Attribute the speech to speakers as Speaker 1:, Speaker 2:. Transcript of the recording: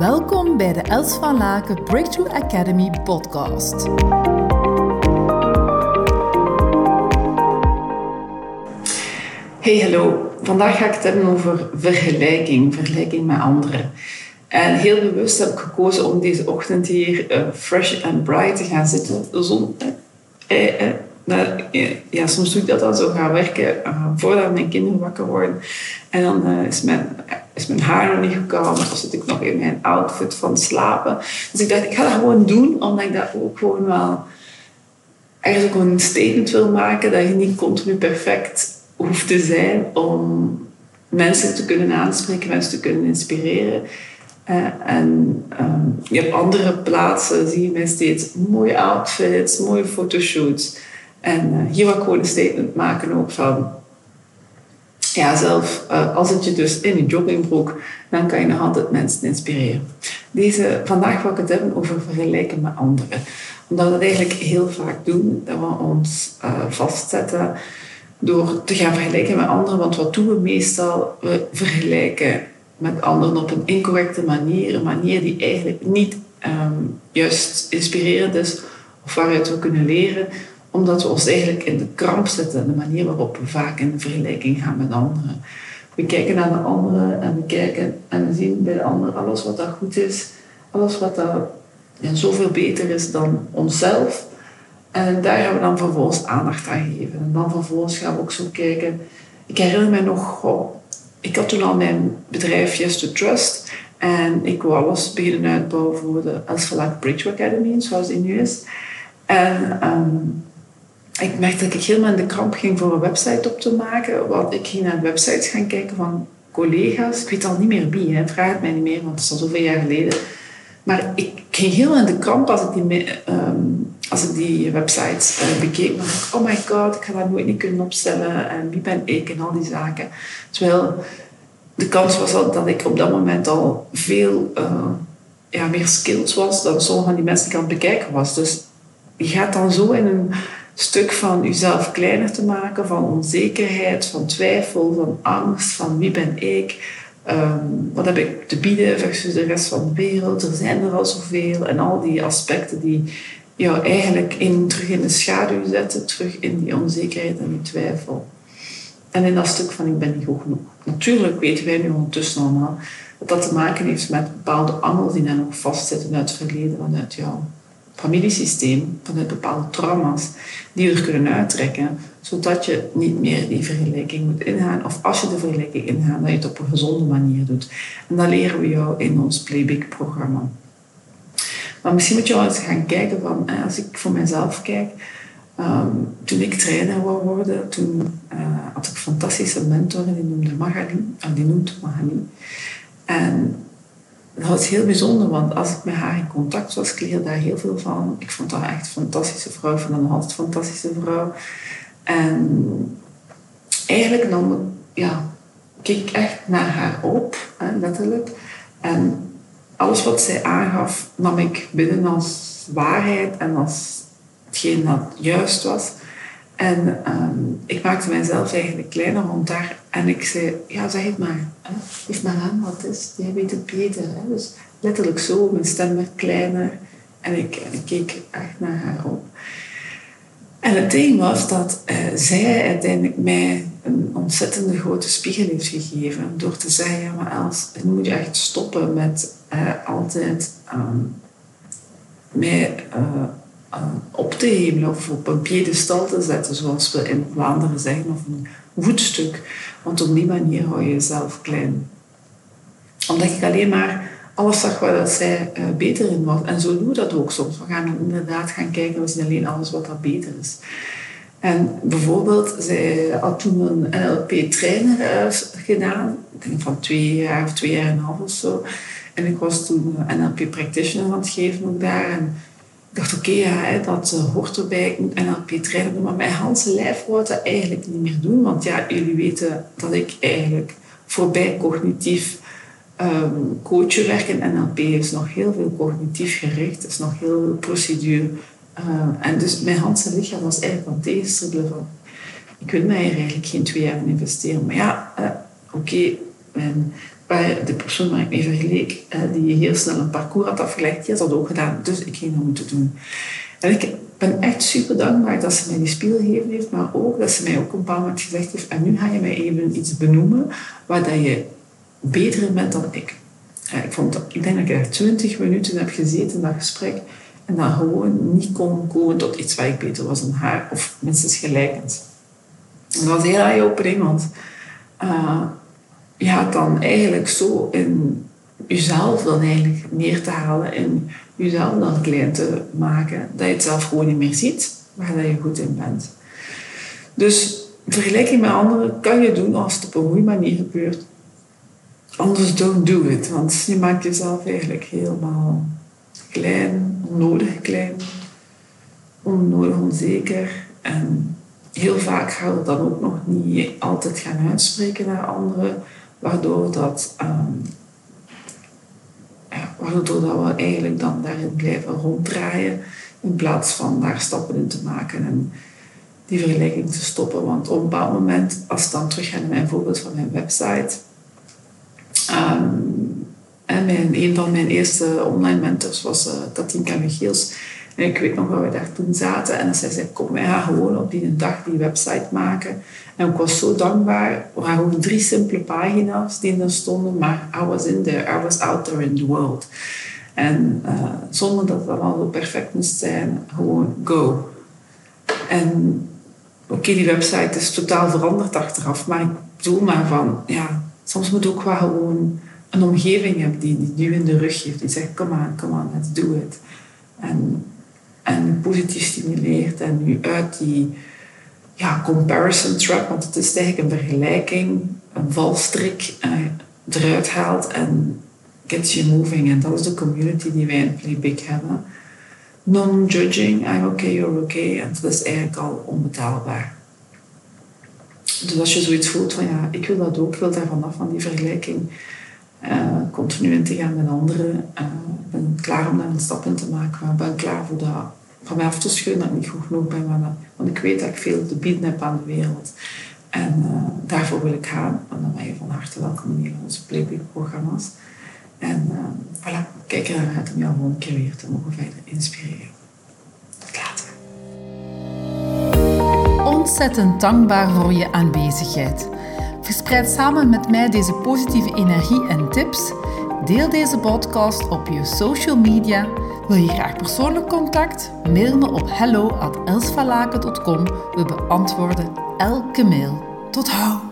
Speaker 1: Welkom bij de Els van Laken Breakthrough Academy podcast.
Speaker 2: Hey, hallo. Vandaag ga ik het hebben over vergelijking, vergelijking met anderen. En heel bewust heb ik gekozen om deze ochtend hier uh, fresh and bright te gaan zitten. De zon, eh, eh, ja, soms doe ik dat dan zo gaan werken voordat mijn kinderen wakker worden. En dan is, mijn, is mijn haar nog niet gekomen. Of zit ik nog in mijn outfit van slapen. Dus ik dacht, ik ga dat gewoon doen. Omdat ik dat ook gewoon wel... Eigenlijk ook een statement wil maken. Dat je niet continu perfect hoeft te zijn om mensen te kunnen aanspreken. Mensen te kunnen inspireren. Uh, en um, je hebt andere plaatsen, zie je mij steeds mooie outfits, mooie fotoshoots. En uh, hier wil ik gewoon een statement maken ook van... Ja, zelf uh, als het je dus in een joggingbroek, dan kan je nog altijd mensen inspireren. Deze, vandaag wil ik het hebben over vergelijken met anderen. Omdat we dat eigenlijk heel vaak doen, dat we ons uh, vastzetten door te gaan vergelijken met anderen. Want wat doen we meestal? We vergelijken met anderen op een incorrecte manier. Een manier die eigenlijk niet um, juist inspirerend is of waaruit we kunnen leren omdat we ons eigenlijk in de kramp zetten, de manier waarop we vaak in vergelijking gaan met anderen. We kijken naar de anderen en we kijken en we zien bij de ander alles wat dat goed is, alles wat dat ja, zoveel beter is dan onszelf. En daar gaan we dan vervolgens aandacht aan geven. En dan vervolgens gaan we ook zo kijken. Ik herinner me nog, ik had toen al mijn bedrijf Yes to Trust. En ik wou alles beginnen uitbouwen voor de Elsverlaag Bridge Academy, zoals die nu is. En um, ik merkte dat ik helemaal in de kramp ging voor een website op te maken. Want ik ging naar websites gaan kijken van collega's. Ik weet al niet meer wie, hè. vraag het mij niet meer, want het is al zoveel jaar geleden. Maar ik ging helemaal in de kramp als ik die, um, als ik die websites uh, bekeek. Oh my god, ik ga dat nooit niet kunnen opstellen. En wie ben ik en al die zaken. Terwijl de kans was al dat ik op dat moment al veel uh, ja, meer skilled was dan sommige van die mensen die ik aan het bekijken was. Dus je gaat dan zo in een stuk van jezelf kleiner te maken, van onzekerheid, van twijfel, van angst, van wie ben ik, um, wat heb ik te bieden versus de rest van de wereld, er zijn er al zoveel en al die aspecten die jou eigenlijk in, terug in de schaduw zetten, terug in die onzekerheid en die twijfel. En in dat stuk van ik ben niet goed genoeg. Natuurlijk weten wij nu ondertussen allemaal dat dat te maken heeft met bepaalde angels die dan ook vastzitten uit het verleden, vanuit jou familiesysteem, vanuit bepaalde trauma's, die er kunnen uittrekken, zodat je niet meer die vergelijking moet ingaan. Of als je de vergelijking ingaat, dat je het op een gezonde manier doet. En dat leren we jou in ons Playback-programma. Maar misschien moet je wel eens gaan kijken van, als ik voor mezelf kijk, um, toen ik trainer wou worden, toen uh, had ik fantastische mentor, die noemde Magali, en die noemt Magali. Dat was heel bijzonder, want als ik met haar in contact was, ik daar heel veel van. Ik vond haar echt een fantastische vrouw, altijd een fantastische vrouw. En eigenlijk dan, ja, keek ik echt naar haar op, letterlijk. En alles wat zij aangaf, nam ik binnen als waarheid en als hetgeen dat juist was. En um, ik maakte mijzelf eigenlijk kleiner rond daar. En ik zei, ja, zeg het maar. Geef maar aan wat het is. Jij weet het beter. Hè? Dus letterlijk zo, mijn stem werd kleiner. En ik, ik keek echt naar haar op. En het ding was dat uh, zij uiteindelijk mij een ontzettende grote spiegel heeft gegeven. Door te zeggen, ja maar Els, nu moet je echt stoppen met uh, altijd um, mij... Uh, op te hemelen of op een piedestal te zetten, zoals we in Vlaanderen zeggen, of een voetstuk. Want op die manier hou je jezelf klein. Omdat ik alleen maar alles zag waar zij uh, beter in was. En zo doen we dat ook soms. We gaan inderdaad gaan kijken, we zien alleen alles wat dat beter is. En bijvoorbeeld, zij had toen een NLP-trainer uh, gedaan, ik denk van twee jaar of twee jaar en een half of zo. En ik was toen NLP-practitioner aan het geven ook daar. En dacht, oké, ja, dat uh, hoort erbij. Ik moet NLP trainen doen. Maar mijn Hanse lijf wou dat eigenlijk niet meer doen. Want ja, jullie weten dat ik eigenlijk voorbij cognitief um, coachen werk. En NLP is nog heel veel cognitief gericht. is nog heel veel procedure. Uh, en dus mijn Hanse lichaam was eigenlijk aan tegenstribbelen van... Ik wil mij eigenlijk geen twee jaar in investeren. Maar ja, uh, oké, de persoon waar ik mee vergeleek, eh, die heel snel een parcours had afgelegd, die had dat ook gedaan. Dus ik ging dat moeten doen. En ik ben echt super dankbaar dat ze mij die spiegel gegeven heeft, maar ook dat ze mij ook een bepaald moment gezegd heeft, en nu ga je mij even iets benoemen waar dat je beter in bent dan ik. ik, vond, ik denk dat ik er twintig minuten heb gezeten in dat gesprek en dan gewoon niet kon komen tot iets waar ik beter was dan haar, of minstens gelijkend. En dat was heel eye-opening, want uh, je gaat dan eigenlijk zo in jezelf dan eigenlijk neer te halen en jezelf dan klein te maken, dat je het zelf gewoon niet meer ziet, waar dat je goed in bent. Dus vergelijking met anderen kan je doen als het op een goede manier gebeurt. Anders don't do it, want je maakt jezelf eigenlijk helemaal klein, onnodig klein, onnodig onzeker. En heel vaak gaan we dan ook nog niet altijd gaan uitspreken naar anderen, waardoor dat, um, ja, waardoor dat we eigenlijk dan daarin blijven ronddraaien in plaats van daar stappen in te maken en die vergelijking te stoppen. Want op een bepaald moment, als ik dan terug naar mijn voorbeeld van mijn website, um, en mijn, een van mijn eerste online mentors was uh, Katinka Michiels. Ik weet nog dat we daar toen zaten en zij zei, kom, wij gaan gewoon op die dag die website maken. En ik was zo dankbaar. We hadden gewoon drie simpele pagina's die er stonden, maar I was in there, I was out there in the world. En uh, zonder dat het allemaal perfect moest zijn, gewoon go. En oké, die website is totaal veranderd achteraf, maar ik bedoel maar van, ja, soms moet ook wel gewoon een omgeving hebben die, die duw in de rug geeft, die zegt, come on, come on, let's do it. En, en positief stimuleert en nu uit die ja, comparison trap, want het is eigenlijk een vergelijking, een valstrik, uh, eruit haalt en gets you moving. En dat is de community die wij in Play Big hebben. Non-judging, I'm okay, you're okay. En dat is eigenlijk al onbetaalbaar. Dus als je zoiets voelt van ja, ik wil dat ook, ik wil daar vanaf van die vergelijking continu in te gaan met anderen. Uh, ik ben klaar om daar een stap in te maken, ik ben klaar voor dat van mij af te schudden dat ik niet goed genoeg ben. Want ik weet dat ik veel te bieden heb aan de wereld. En uh, daarvoor wil ik gaan. En dan ben je van harte welkom in onze Playboy-programma's. En uh, voilà, kijk er naar uit om jou gewoon een keer weer te mogen verder inspireren. Tot later.
Speaker 1: Ontzettend dankbaar voor je aanwezigheid. Verspreid samen met mij deze positieve energie en tips. Deel deze podcast op je social media. Wil je graag persoonlijk contact? Mail me op hello@elsvalaken.com. We beantwoorden elke mail. Tot hou!